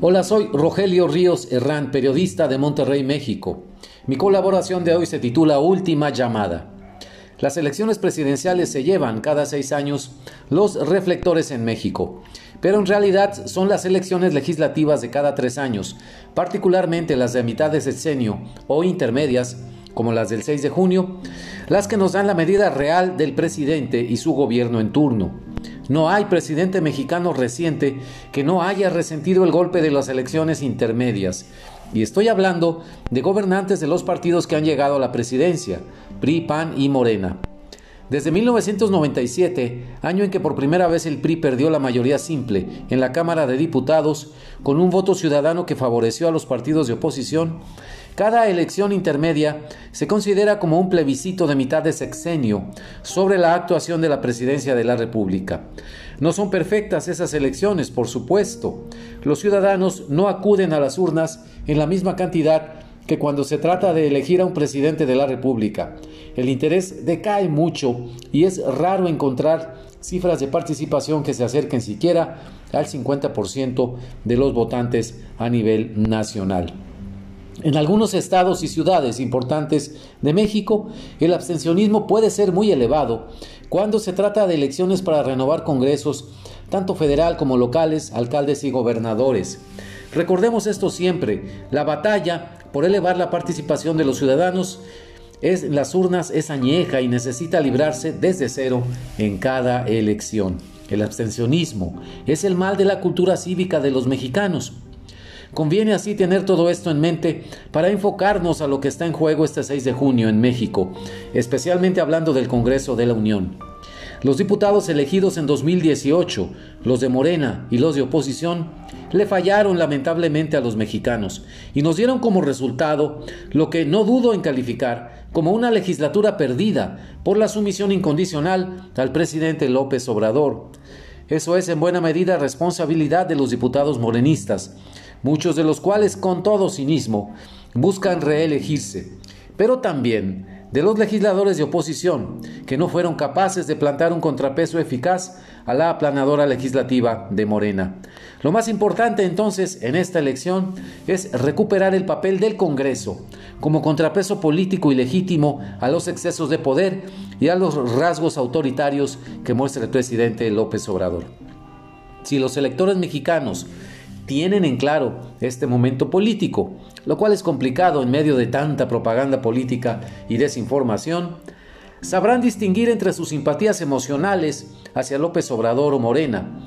Hola, soy Rogelio Ríos Herrán, periodista de Monterrey, México. Mi colaboración de hoy se titula Última llamada. Las elecciones presidenciales se llevan cada seis años los reflectores en México, pero en realidad son las elecciones legislativas de cada tres años, particularmente las de mitad de sexenio o intermedias, como las del 6 de junio, las que nos dan la medida real del presidente y su gobierno en turno. No hay presidente mexicano reciente que no haya resentido el golpe de las elecciones intermedias. Y estoy hablando de gobernantes de los partidos que han llegado a la presidencia, PRI, PAN y Morena. Desde 1997, año en que por primera vez el PRI perdió la mayoría simple en la Cámara de Diputados con un voto ciudadano que favoreció a los partidos de oposición, cada elección intermedia se considera como un plebiscito de mitad de sexenio sobre la actuación de la presidencia de la República. No son perfectas esas elecciones, por supuesto. Los ciudadanos no acuden a las urnas en la misma cantidad que cuando se trata de elegir a un presidente de la República. El interés decae mucho y es raro encontrar cifras de participación que se acerquen siquiera al 50% de los votantes a nivel nacional. En algunos estados y ciudades importantes de México, el abstencionismo puede ser muy elevado cuando se trata de elecciones para renovar congresos, tanto federal como locales, alcaldes y gobernadores. Recordemos esto siempre, la batalla por elevar la participación de los ciudadanos es, las urnas es añeja y necesita librarse desde cero en cada elección. El abstencionismo es el mal de la cultura cívica de los mexicanos. Conviene así tener todo esto en mente para enfocarnos a lo que está en juego este 6 de junio en México, especialmente hablando del Congreso de la Unión. Los diputados elegidos en 2018, los de Morena y los de oposición, le fallaron lamentablemente a los mexicanos y nos dieron como resultado lo que no dudo en calificar como una legislatura perdida por la sumisión incondicional al presidente López Obrador. Eso es en buena medida responsabilidad de los diputados morenistas, muchos de los cuales con todo cinismo buscan reelegirse, pero también de los legisladores de oposición que no fueron capaces de plantar un contrapeso eficaz a la aplanadora legislativa de Morena. Lo más importante entonces en esta elección es recuperar el papel del Congreso como contrapeso político y legítimo a los excesos de poder y a los rasgos autoritarios que muestra el presidente López Obrador. Si los electores mexicanos tienen en claro este momento político, lo cual es complicado en medio de tanta propaganda política y desinformación, sabrán distinguir entre sus simpatías emocionales hacia López Obrador o Morena,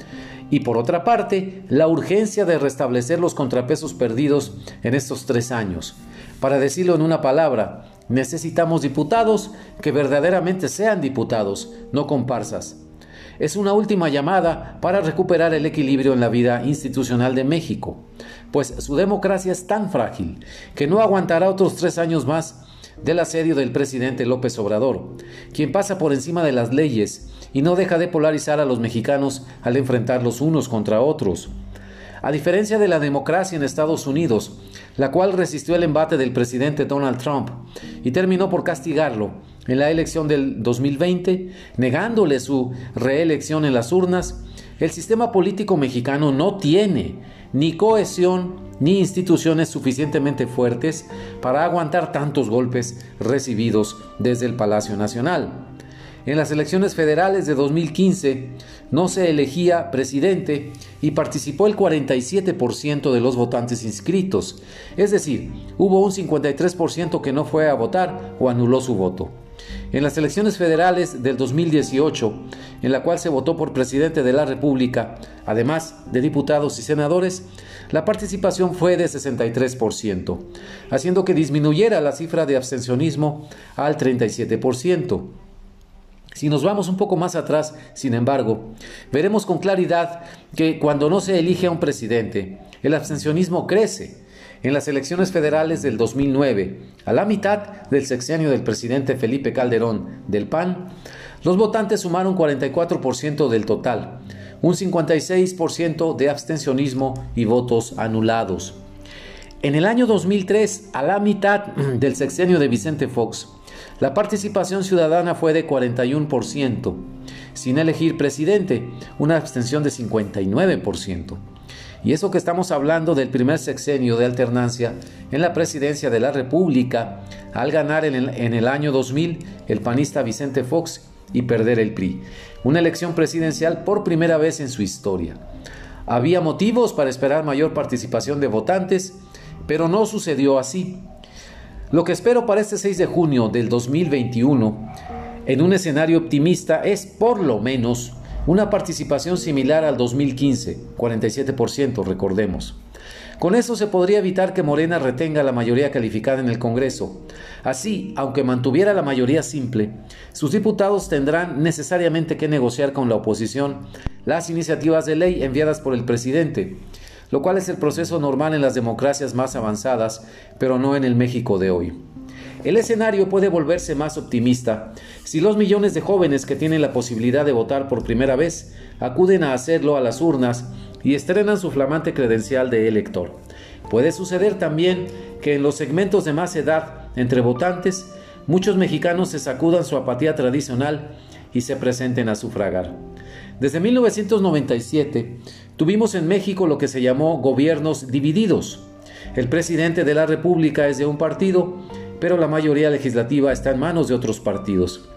y por otra parte, la urgencia de restablecer los contrapesos perdidos en estos tres años. Para decirlo en una palabra, necesitamos diputados que verdaderamente sean diputados, no comparsas es una última llamada para recuperar el equilibrio en la vida institucional de México, pues su democracia es tan frágil que no aguantará otros tres años más del asedio del presidente López Obrador, quien pasa por encima de las leyes y no deja de polarizar a los mexicanos al enfrentarlos unos contra otros. A diferencia de la democracia en Estados Unidos, la cual resistió el embate del presidente Donald Trump y terminó por castigarlo en la elección del 2020, negándole su reelección en las urnas, el sistema político mexicano no tiene ni cohesión ni instituciones suficientemente fuertes para aguantar tantos golpes recibidos desde el Palacio Nacional. En las elecciones federales de 2015 no se elegía presidente y participó el 47% de los votantes inscritos, es decir, hubo un 53% que no fue a votar o anuló su voto. En las elecciones federales del 2018, en la cual se votó por presidente de la República, además de diputados y senadores, la participación fue de 63%, haciendo que disminuyera la cifra de abstencionismo al 37%. Si nos vamos un poco más atrás, sin embargo, veremos con claridad que cuando no se elige a un presidente, el abstencionismo crece en las elecciones federales del 2009, a la mitad del sexenio del presidente Felipe Calderón del PAN, los votantes sumaron 44% del total, un 56% de abstencionismo y votos anulados. En el año 2003, a la mitad del sexenio de Vicente Fox, la participación ciudadana fue de 41%, sin elegir presidente, una abstención de 59%. Y eso que estamos hablando del primer sexenio de alternancia en la presidencia de la República, al ganar en el, año 2000 el panista Vicente Fox y perder el PRI. Una elección presidencial por primera vez en su historia. Había motivos para esperar mayor participación de votantes, pero no sucedió así. Lo que espero para este 6 de junio del 2021, en un escenario optimista, es por lo menos una participación similar al 2015, 47%, recordemos. Con eso se podría evitar que Morena retenga la mayoría calificada en el Congreso. Así, aunque mantuviera la mayoría simple, sus diputados tendrán necesariamente que negociar con la oposición las iniciativas de ley enviadas por el presidente, lo cual es el proceso normal en las democracias más avanzadas, pero no en el México de hoy. El escenario puede volverse más optimista si los millones de jóvenes que tienen la posibilidad de votar por primera vez acuden a hacerlo a las urnas y estrenan su flamante credencial de elector. Puede suceder también que en los segmentos de más edad entre votantes, muchos mexicanos se sacudan su apatía tradicional y se presenten a sufragar. Desde 1997 tuvimos en México lo que se llamó gobiernos divididos. El presidente de la República es de un partido, pero la mayoría legislativa está en manos de otros partidos.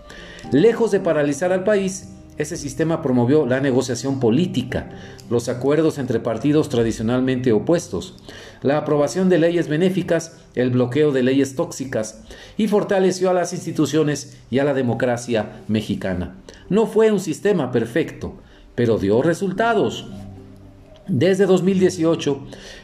Lejos de paralizar al país, ese sistema promovió la negociación política, los acuerdos entre partidos tradicionalmente opuestos, la aprobación de leyes benéficas, el bloqueo de leyes tóxicas y fortaleció a las instituciones y a la democracia mexicana. No fue un sistema perfecto, pero dio resultados. Desde 2018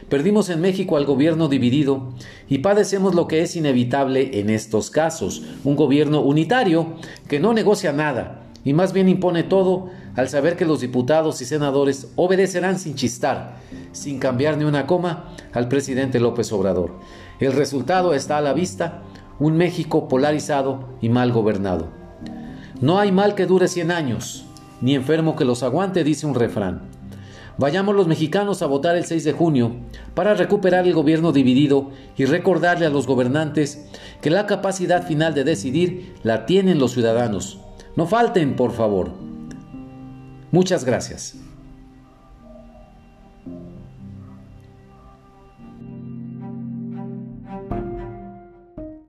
perdimos en México al gobierno dividido y padecemos lo que es inevitable en estos casos, un gobierno unitario que no negocia nada, y más bien impone todo al saber que los diputados y senadores obedecerán sin chistar, sin cambiar ni una coma, al presidente López Obrador. El resultado está a la vista, un México polarizado y mal gobernado. No hay mal que dure 100 años, ni enfermo que los aguante, dice un refrán. Vayamos los mexicanos a votar el 6 de junio para recuperar el gobierno dividido y recordarle a los gobernantes que la capacidad final de decidir la tienen los ciudadanos no falten, por favor. Muchas gracias.